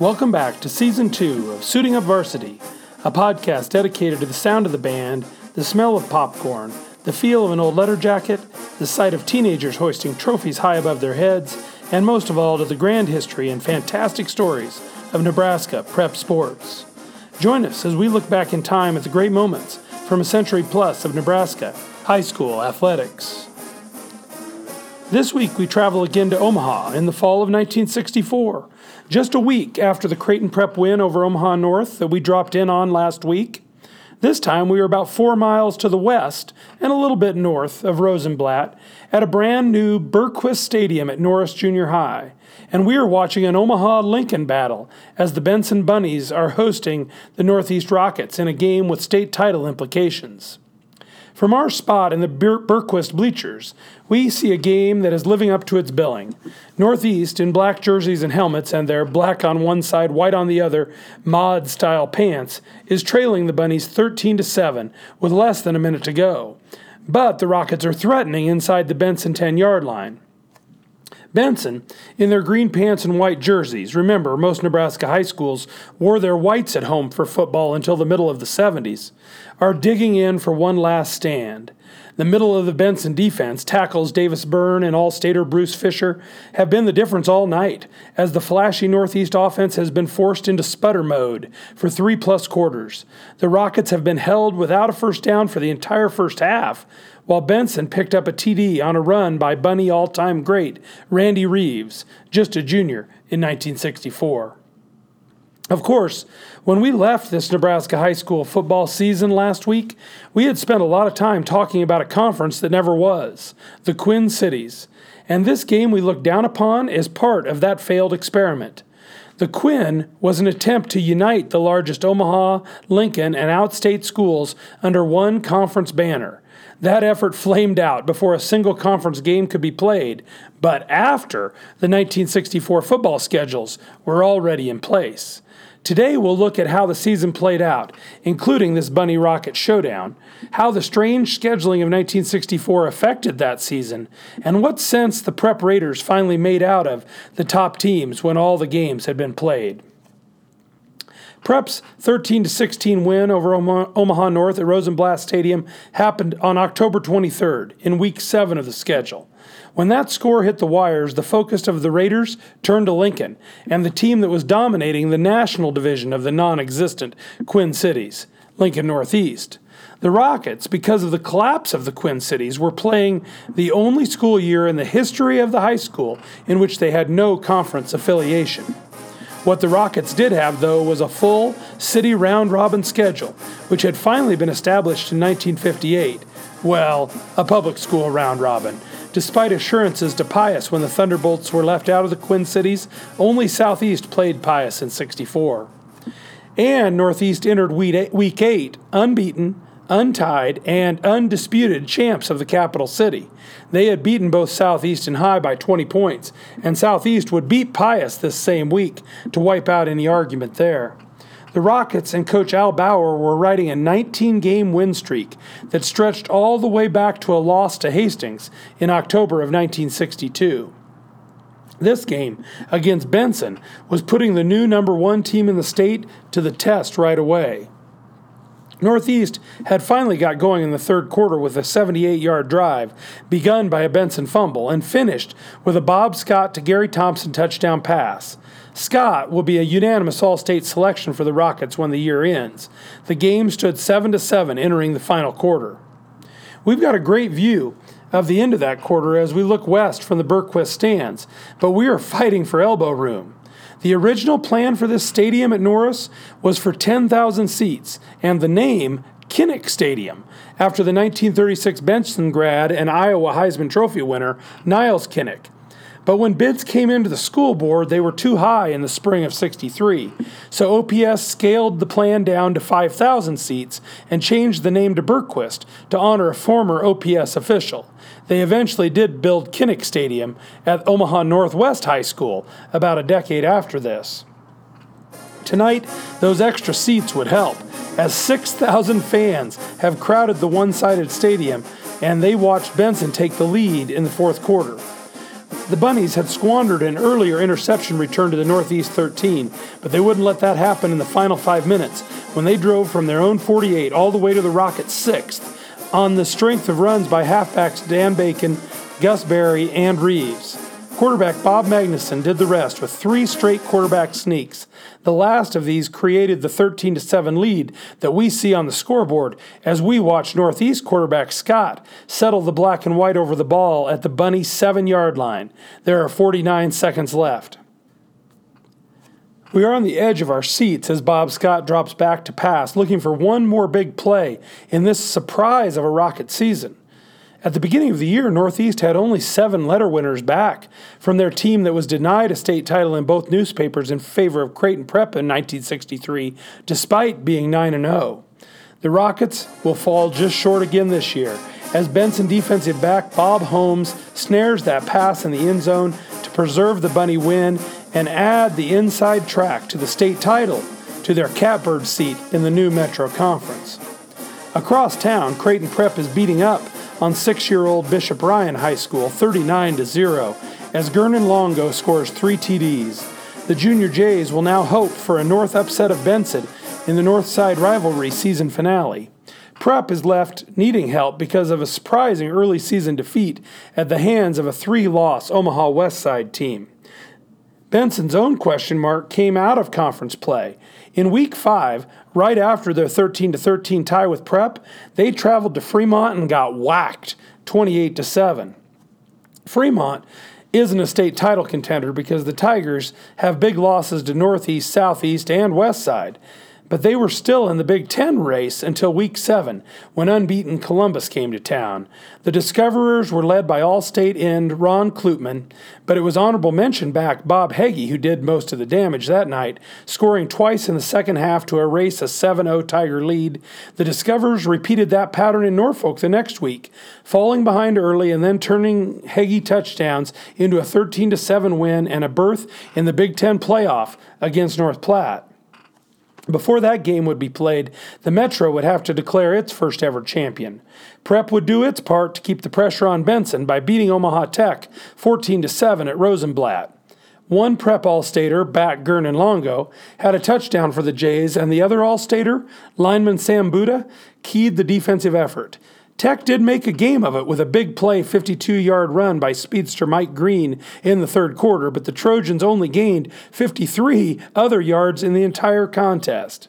Welcome back to Season 2 of Suiting Up Varsity, a podcast dedicated to the sound of the band, the smell of popcorn, the feel of an old letter jacket, the sight of teenagers hoisting trophies high above their heads, and most of all to the grand history and fantastic stories of Nebraska prep sports. Join us as we look back in time at the great moments from a century plus of Nebraska high school athletics. This week we travel again to Omaha in the fall of 1964 just a week after the Creighton Prep win over Omaha North that we dropped in on last week. This time we were about four miles to the west and a little bit north of Rosenblatt at a brand new Bergquist Stadium at Norris Junior High. And we are watching an Omaha Lincoln battle as the Benson Bunnies are hosting the Northeast Rockets in a game with state title implications. From our spot in the Ber- Bergquist bleachers, we see a game that is living up to its billing. Northeast, in black jerseys and helmets and their black on one side, white on the other, mod style pants, is trailing the Bunnies 13 to 7 with less than a minute to go. But the Rockets are threatening inside the Benson 10 yard line. Benson, in their green pants and white jerseys, remember, most Nebraska high schools wore their whites at home for football until the middle of the 70s, are digging in for one last stand. The middle of the Benson defense, tackles Davis Byrne and All-Stater Bruce Fisher, have been the difference all night, as the flashy Northeast offense has been forced into sputter mode for three plus quarters. The Rockets have been held without a first down for the entire first half, while Benson picked up a TD on a run by Bunny all time great Randy Reeves, just a junior in 1964. Of course, when we left this Nebraska high school football season last week, we had spent a lot of time talking about a conference that never was the Quinn Cities. And this game we look down upon is part of that failed experiment. The Quinn was an attempt to unite the largest Omaha, Lincoln, and outstate schools under one conference banner. That effort flamed out before a single conference game could be played, but after the 1964 football schedules were already in place. Today, we'll look at how the season played out, including this Bunny Rocket showdown, how the strange scheduling of 1964 affected that season, and what sense the Prep raters finally made out of the top teams when all the games had been played. Prep's 13 16 win over Omaha North at Rosenblatt Stadium happened on October 23rd in week 7 of the schedule. When that score hit the wires, the focus of the raters turned to Lincoln and the team that was dominating the national division of the non existent Quinn Cities, Lincoln Northeast. The Rockets, because of the collapse of the Quinn Cities, were playing the only school year in the history of the high school in which they had no conference affiliation. What the Rockets did have, though, was a full city round robin schedule, which had finally been established in 1958. Well, a public school round robin, Despite assurances to Pius when the Thunderbolts were left out of the Quinn Cities, only Southeast played Pius in 64. And Northeast entered Week 8 unbeaten, untied, and undisputed champs of the capital city. They had beaten both Southeast and High by 20 points, and Southeast would beat Pius this same week to wipe out any argument there. The Rockets and coach Al Bauer were riding a 19 game win streak that stretched all the way back to a loss to Hastings in October of 1962. This game against Benson was putting the new number one team in the state to the test right away. Northeast had finally got going in the third quarter with a 78 yard drive, begun by a Benson fumble, and finished with a Bob Scott to Gary Thompson touchdown pass. Scott will be a unanimous All State selection for the Rockets when the year ends. The game stood 7 to 7 entering the final quarter. We've got a great view of the end of that quarter as we look west from the Bergquist stands, but we are fighting for elbow room. The original plan for this stadium at Norris was for 10,000 seats and the name Kinnick Stadium, after the 1936 Benson grad and Iowa Heisman Trophy winner Nile Kinnick. But when bids came into the school board, they were too high in the spring of 63. So OPS scaled the plan down to 5,000 seats and changed the name to Bergquist to honor a former OPS official. They eventually did build Kinnick Stadium at Omaha Northwest High School about a decade after this. Tonight, those extra seats would help, as 6,000 fans have crowded the one sided stadium and they watched Benson take the lead in the fourth quarter. The Bunnies had squandered an earlier interception return to the Northeast 13, but they wouldn't let that happen in the final five minutes when they drove from their own 48 all the way to the Rockets' sixth on the strength of runs by halfbacks Dan Bacon, Gus Berry, and Reeves. Quarterback Bob Magnuson did the rest with three straight quarterback sneaks. The last of these created the 13 7 lead that we see on the scoreboard as we watch Northeast quarterback Scott settle the black and white over the ball at the Bunny 7 yard line. There are 49 seconds left. We are on the edge of our seats as Bob Scott drops back to pass, looking for one more big play in this surprise of a Rocket season. At the beginning of the year, Northeast had only seven letter winners back from their team that was denied a state title in both newspapers in favor of Creighton Prep in 1963, despite being 9 0. The Rockets will fall just short again this year as Benson defensive back Bob Holmes snares that pass in the end zone to preserve the Bunny win and add the inside track to the state title to their catbird seat in the new Metro Conference. Across town, Creighton Prep is beating up on six year old Bishop Ryan High School 39 to 0 as Gernon Longo scores three TDs. The Junior Jays will now hope for a North upset of Benson in the North Side rivalry season finale. Prep is left needing help because of a surprising early season defeat at the hands of a three loss Omaha West Side team. Benson's own question mark came out of conference play. In week five, right after their 13 to 13 tie with Prep, they traveled to Fremont and got whacked 28 to 7. Fremont isn't a state title contender because the Tigers have big losses to Northeast, Southeast, and West Side but they were still in the Big Ten race until week seven, when unbeaten Columbus came to town. The Discoverers were led by All State end Ron Klutman, but it was honorable mention back Bob Heggie who did most of the damage that night, scoring twice in the second half to erase a 7 0 Tiger lead. The Discoverers repeated that pattern in Norfolk the next week, falling behind early and then turning Heggie touchdowns into a 13 7 win and a berth in the Big Ten playoff against North Platte. Before that game would be played, the Metro would have to declare its first ever champion. Prep would do its part to keep the pressure on Benson by beating Omaha Tech 14 to 7 at Rosenblatt. One Prep All-Stater, back Gernon Longo, had a touchdown for the Jays, and the other All-Stater, lineman Sam Buddha, keyed the defensive effort. Tech did make a game of it with a big play 52 yard run by speedster Mike Green in the third quarter, but the Trojans only gained 53 other yards in the entire contest.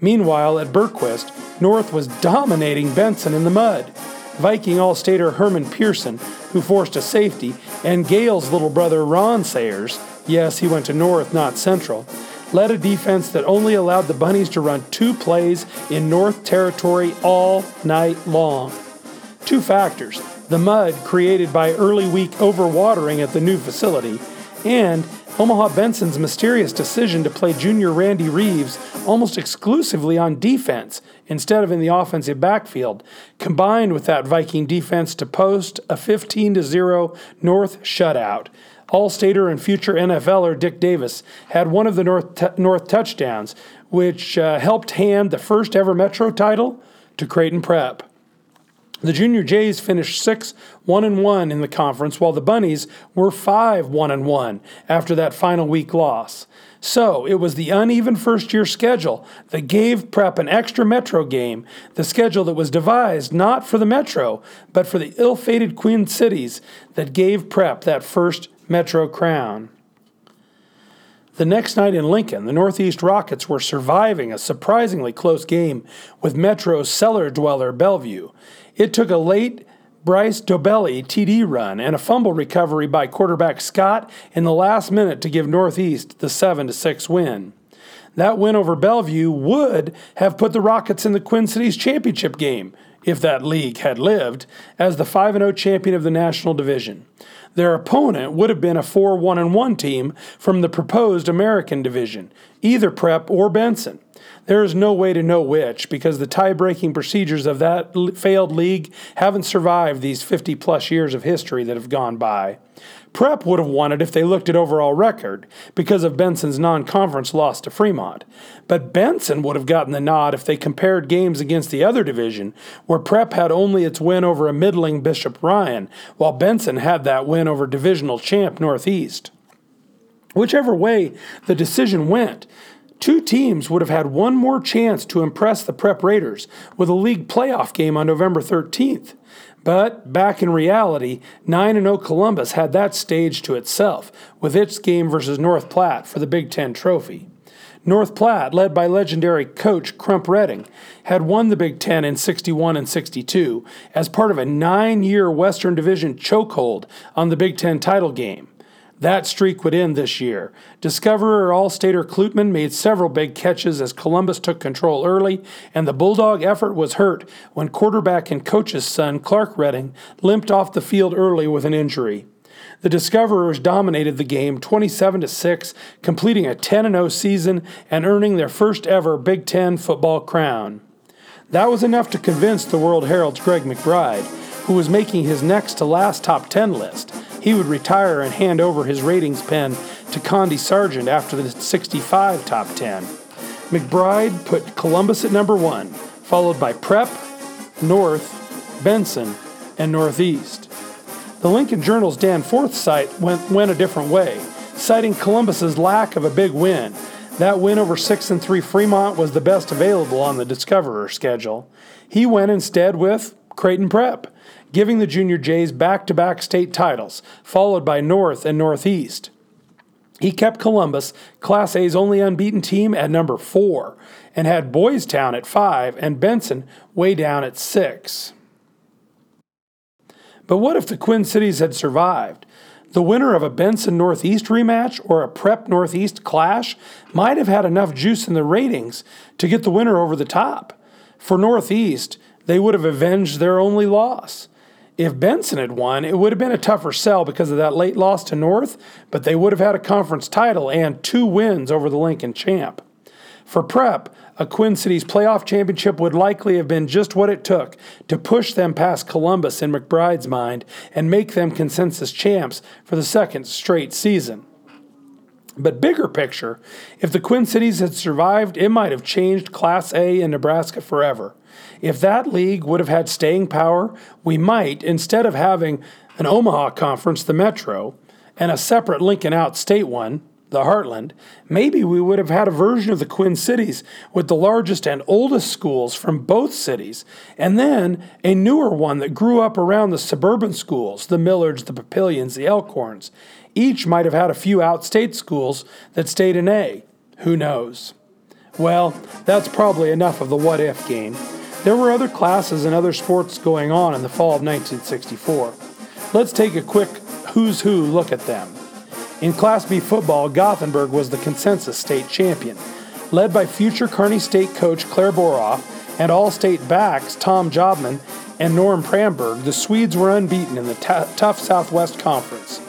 Meanwhile, at Bergquist, North was dominating Benson in the mud. Viking All Stater Herman Pearson, who forced a safety, and Gale's little brother Ron Sayers, yes, he went to North, not Central, led a defense that only allowed the Bunnies to run two plays in North Territory all night long. Two factors the mud created by early week overwatering at the new facility, and Omaha Benson's mysterious decision to play junior Randy Reeves almost exclusively on defense instead of in the offensive backfield, combined with that Viking defense to post a 15 0 North shutout. All-Stater and future NFLer Dick Davis had one of the North, t- North touchdowns, which uh, helped hand the first ever Metro title to Creighton Prep. The Junior Jays finished 6 1 and 1 in the conference, while the Bunnies were 5 1 and 1 after that final week loss. So it was the uneven first year schedule that gave Prep an extra Metro game, the schedule that was devised not for the Metro, but for the ill fated Queen Cities that gave Prep that first Metro crown. The next night in Lincoln, the Northeast Rockets were surviving a surprisingly close game with Metro's cellar dweller Bellevue. It took a late Bryce Dobelli TD run and a fumble recovery by quarterback Scott in the last minute to give Northeast the 7 6 win. That win over Bellevue would have put the Rockets in the Queen Cities championship game, if that league had lived, as the 5 0 champion of the National Division. Their opponent would have been a 4 1 1 team from the proposed American division, either Prep or Benson. There is no way to know which because the tie breaking procedures of that failed league haven't survived these 50 plus years of history that have gone by. Prep would have won it if they looked at overall record because of Benson's non conference loss to Fremont. But Benson would have gotten the nod if they compared games against the other division, where Prep had only its win over a middling Bishop Ryan, while Benson had that win over divisional champ Northeast. Whichever way the decision went, two teams would have had one more chance to impress the Prep raters with a league playoff game on November 13th. But back in reality, 9 0 Columbus had that stage to itself with its game versus North Platte for the Big Ten trophy. North Platte, led by legendary coach Crump Redding, had won the Big Ten in 61 and 62 as part of a nine year Western Division chokehold on the Big Ten title game. That streak would end this year. Discoverer All-Stater Klutman made several big catches as Columbus took control early, and the Bulldog effort was hurt when quarterback and coach's son Clark Redding limped off the field early with an injury. The Discoverers dominated the game 27 to 6, completing a 10 0 season and earning their first ever Big Ten football crown. That was enough to convince the World Herald's Greg McBride, who was making his next to last top 10 list, he would retire and hand over his ratings pen to Conde Sargent after the 65 top 10. McBride put Columbus at number one, followed by Prep, North, Benson, and Northeast. The Lincoln Journal's Dan Forsythe went, went a different way, citing Columbus's lack of a big win. That win over 6 and 3 Fremont was the best available on the Discoverer schedule. He went instead with Creighton Prep, giving the Junior Jays back to back state titles, followed by North and Northeast. He kept Columbus, Class A's only unbeaten team, at number four, and had Boys Town at five and Benson way down at six. But what if the Quinn Cities had survived? The winner of a Benson Northeast rematch or a Prep Northeast clash might have had enough juice in the ratings to get the winner over the top. For Northeast, they would have avenged their only loss. If Benson had won, it would have been a tougher sell because of that late loss to North, but they would have had a conference title and two wins over the Lincoln champ. For Prep, a Quinn Cities playoff championship would likely have been just what it took to push them past Columbus in McBride's mind and make them consensus champs for the second straight season. But bigger picture, if the Quinn Cities had survived, it might have changed Class A in Nebraska forever. If that league would have had staying power, we might, instead of having an Omaha conference, the Metro, and a separate Lincoln out state one, the Heartland, maybe we would have had a version of the Quinn Cities with the largest and oldest schools from both cities, and then a newer one that grew up around the suburban schools, the Millards, the Papillions, the Elkhorns. Each might have had a few outstate schools that stayed in A. Who knows? Well, that's probably enough of the what if game. There were other classes and other sports going on in the fall of 1964. Let's take a quick who's who look at them. In Class B football, Gothenburg was the consensus state champion. Led by future Kearney State coach Claire Boroff and all state backs Tom Jobman and Norm Pramberg, the Swedes were unbeaten in the t- tough Southwest Conference.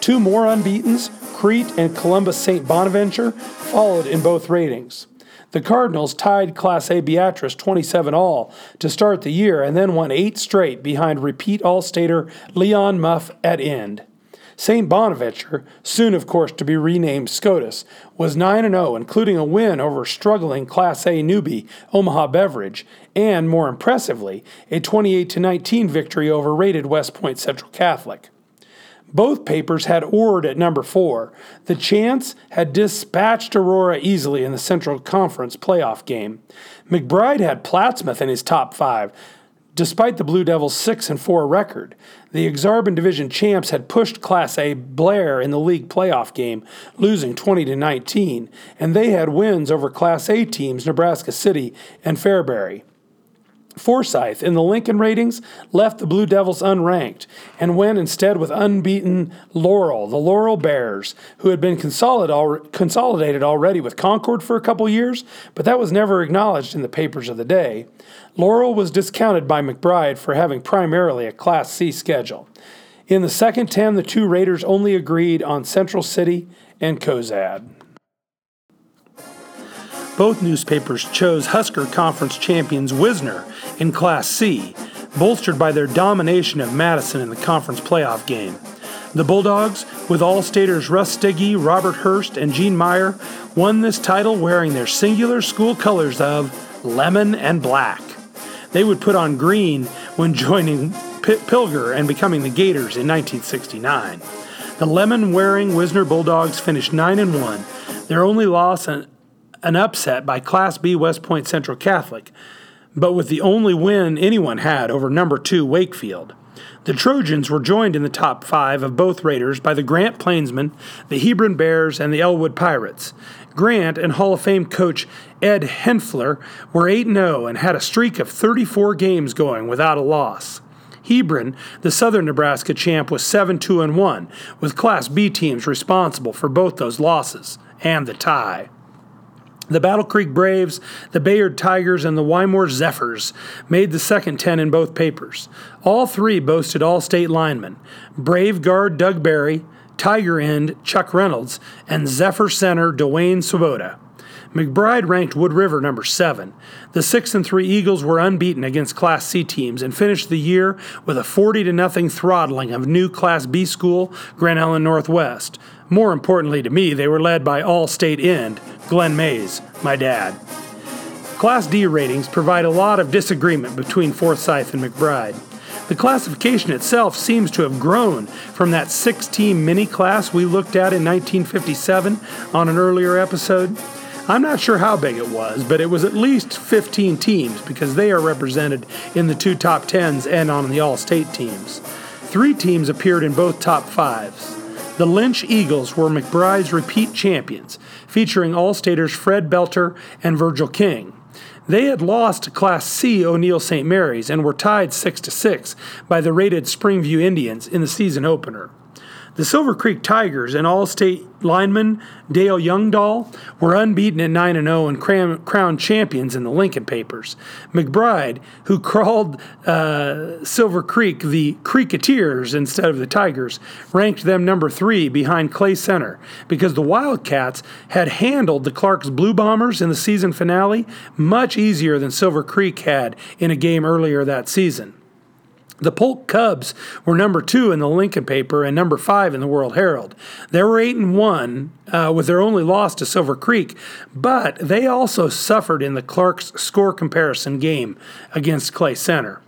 Two more unbeatens, Crete and Columbus St. Bonaventure, followed in both ratings. The Cardinals tied Class A Beatrice 27 all to start the year and then won eight straight behind repeat All Stater Leon Muff at end. St. Bonaventure, soon of course to be renamed SCOTUS, was 9 0, including a win over struggling Class A newbie Omaha Beverage, and more impressively, a 28 19 victory over rated West Point Central Catholic. Both papers had Ord at number four. The Chants had dispatched Aurora easily in the Central Conference playoff game. McBride had Plattsmouth in his top five, despite the Blue Devils' 6 and 4 record. The Ak-Sar-Ben Division champs had pushed Class A Blair in the league playoff game, losing 20 to 19, and they had wins over Class A teams Nebraska City and Fairbury. Forsythe in the Lincoln ratings left the Blue Devils unranked and went instead with unbeaten Laurel, the Laurel Bears, who had been consolidated already with Concord for a couple years, but that was never acknowledged in the papers of the day. Laurel was discounted by McBride for having primarily a Class C schedule. In the second 10, the two raters only agreed on Central City and Cozad. Both newspapers chose Husker Conference champions Wisner in Class C, bolstered by their domination of Madison in the conference playoff game. The Bulldogs, with All-Staters Russ Stiggy, Robert Hurst, and Gene Meyer, won this title wearing their singular school colors of lemon and black. They would put on green when joining P- Pilger and becoming the Gators in 1969. The lemon-wearing Wisner Bulldogs finished 9 and 1. Their only loss an, an upset by Class B West Point Central Catholic, but with the only win anyone had over number 2 Wakefield. The Trojans were joined in the top five of both raters by the Grant Plainsmen, the Hebron Bears, and the Elwood Pirates. Grant and Hall of Fame coach Ed Henfler were 8 0 and had a streak of 34 games going without a loss. Hebron, the southern Nebraska champ, was 7 2 1, with Class B teams responsible for both those losses and the tie. The Battle Creek Braves, the Bayard Tigers, and the Wymore Zephyrs made the second 10 in both papers. All three boasted all state linemen Brave guard Doug Barry, Tiger end Chuck Reynolds, and Zephyr center Dwayne Swoboda. McBride ranked Wood River number 7. The 6 and 3 Eagles were unbeaten against Class C teams and finished the year with a 40 to nothing throttling of new Class B school Grand Island Northwest. More importantly to me, they were led by all state end Glenn Mays, my dad. Class D ratings provide a lot of disagreement between Forsyth and McBride. The classification itself seems to have grown from that six team mini class we looked at in 1957 on an earlier episode. I'm not sure how big it was, but it was at least 15 teams because they are represented in the two top tens and on the all state teams. Three teams appeared in both top fives. The Lynch Eagles were McBride's repeat champions, featuring All-Staters Fred Belter and Virgil King. They had lost to Class C O'Neill St. Mary's and were tied 6 to 6 by the rated Springview Indians in the season opener. The Silver Creek Tigers and All-State lineman Dale Youngdahl were unbeaten at 9 0 and crowned champions in the Lincoln Papers. McBride, who called uh, Silver Creek the Creeketeers instead of the Tigers, ranked them number three behind Clay Center because the Wildcats had handled the Clark's Blue Bombers in the season finale much easier than Silver Creek had in a game earlier that season. The Polk Cubs were number two in the Lincoln paper and number five in the World Herald. They were eight and one uh, with their only loss to Silver Creek, but they also suffered in the Clark's score comparison game against Clay Center.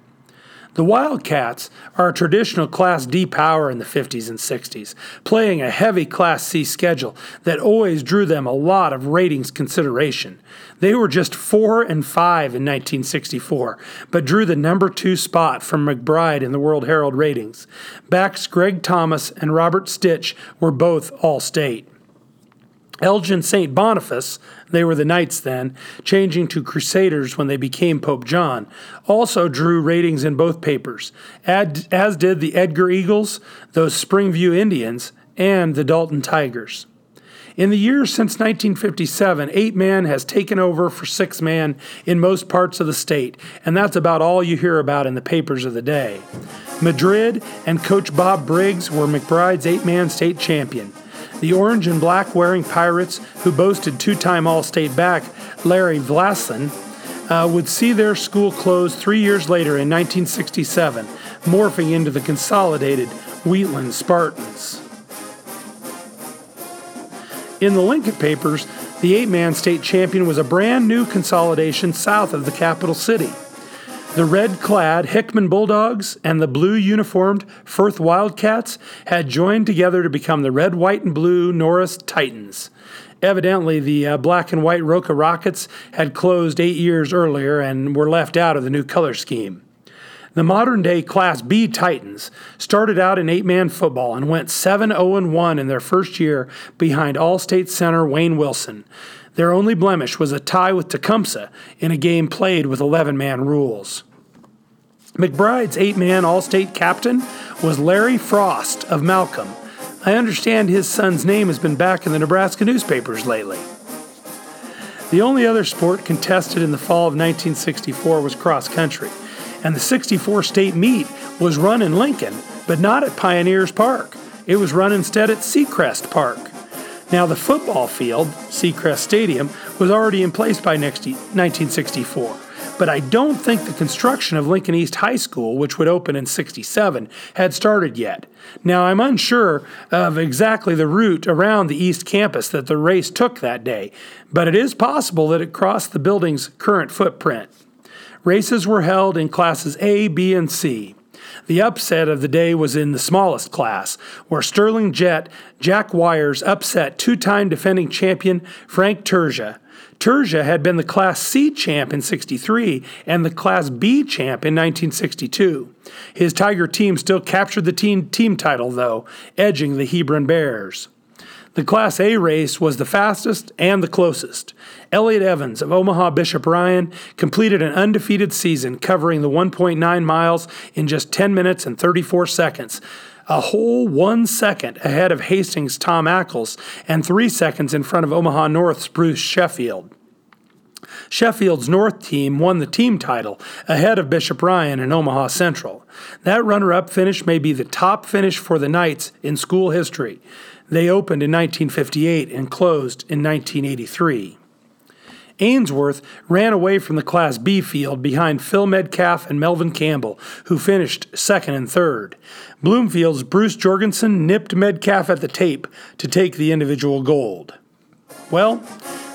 The Wildcats are a traditional Class D power in the 50s and 60s, playing a heavy Class C schedule that always drew them a lot of ratings consideration. They were just 4 and 5 in 1964, but drew the number 2 spot from McBride in the World Herald ratings. Backs Greg Thomas and Robert Stitch were both All State. Elgin St. Boniface, they were the Knights then, changing to Crusaders when they became Pope John, also drew ratings in both papers, as did the Edgar Eagles, those Springview Indians, and the Dalton Tigers. In the years since 1957, eight man has taken over for six man in most parts of the state, and that's about all you hear about in the papers of the day. Madrid and coach Bob Briggs were McBride's eight man state champion. The orange and black wearing Pirates, who boasted two time All State back Larry Vlasin, uh, would see their school close three years later in 1967, morphing into the consolidated Wheatland Spartans. In the Lincoln papers, the eight man state champion was a brand new consolidation south of the capital city. The red clad Hickman Bulldogs and the blue uniformed Firth Wildcats had joined together to become the red, white, and blue Norris Titans. Evidently, the uh, black and white Roca Rockets had closed eight years earlier and were left out of the new color scheme. The modern day Class B Titans started out in eight man football and went 7 0 1 in their first year behind All State center Wayne Wilson. Their only blemish was a tie with Tecumseh in a game played with 11 man rules. McBride's eight man All State captain was Larry Frost of Malcolm. I understand his son's name has been back in the Nebraska newspapers lately. The only other sport contested in the fall of 1964 was cross country, and the 64 state meet was run in Lincoln, but not at Pioneers Park. It was run instead at Seacrest Park. Now, the football field, Seacrest Stadium, was already in place by 1964 but I don't think the construction of Lincoln East High School, which would open in 67, had started yet. Now, I'm unsure of exactly the route around the East Campus that the race took that day, but it is possible that it crossed the building's current footprint. Races were held in classes A, B, and C. The upset of the day was in the smallest class, where Sterling Jet Jack Wires upset two time defending champion Frank Turgeon Turgeon had been the Class C champ in 63 and the Class B champ in 1962. His Tiger team still captured the team, team title, though, edging the Hebron Bears. The Class A race was the fastest and the closest. Elliott Evans of Omaha Bishop Ryan completed an undefeated season covering the 1.9 miles in just 10 minutes and 34 seconds, a whole one second ahead of Hastings' Tom Ackles and three seconds in front of Omaha North's Bruce Sheffield. Sheffield's North team won the team title ahead of Bishop Ryan and Omaha Central. That runner up finish may be the top finish for the Knights in school history. They opened in 1958 and closed in 1983. Ainsworth ran away from the Class B field behind Phil Medcalf and Melvin Campbell, who finished second and third. Bloomfield's Bruce Jorgensen nipped Medcalf at the tape to take the individual gold. Well,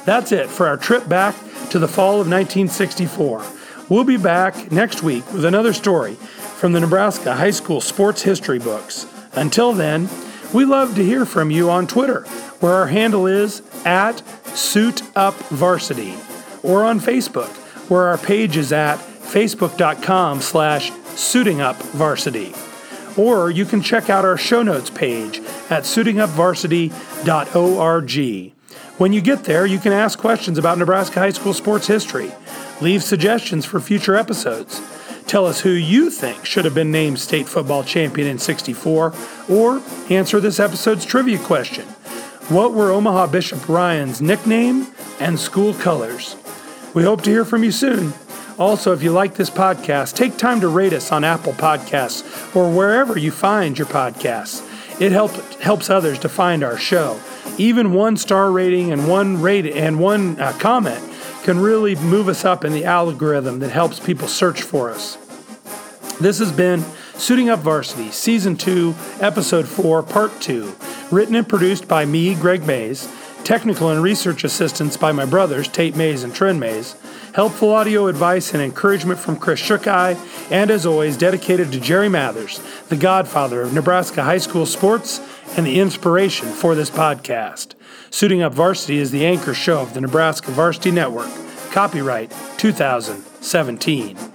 that's it for our trip back to the fall of 1964. We'll be back next week with another story from the Nebraska High School sports history books. Until then, we love to hear from you on Twitter, where our handle is at Suit Up Varsity, or on Facebook, where our page is at facebook.com slash suiting up varsity. Or you can check out our show notes page at suitingupvarsity.org. When you get there, you can ask questions about Nebraska high school sports history, leave suggestions for future episodes, tell us who you think should have been named state football champion in 64, or answer this episode's trivia question what were Omaha Bishop Ryan's nickname and school colors? We hope to hear from you soon. Also, if you like this podcast, take time to rate us on Apple Podcasts or wherever you find your podcasts. It help, helps others to find our show. Even one star rating and one rate and one uh, comment can really move us up in the algorithm that helps people search for us. This has been Suiting Up Varsity, Season 2, Episode 4, Part 2. Written and produced by me, Greg Mays. Technical and research assistance by my brothers, Tate Mays and Trent Mays. Helpful audio advice and encouragement from Chris Shookai. And as always, dedicated to Jerry Mathers, the godfather of Nebraska high school sports and the inspiration for this podcast. Suiting Up Varsity is the anchor show of the Nebraska Varsity Network. Copyright 2017.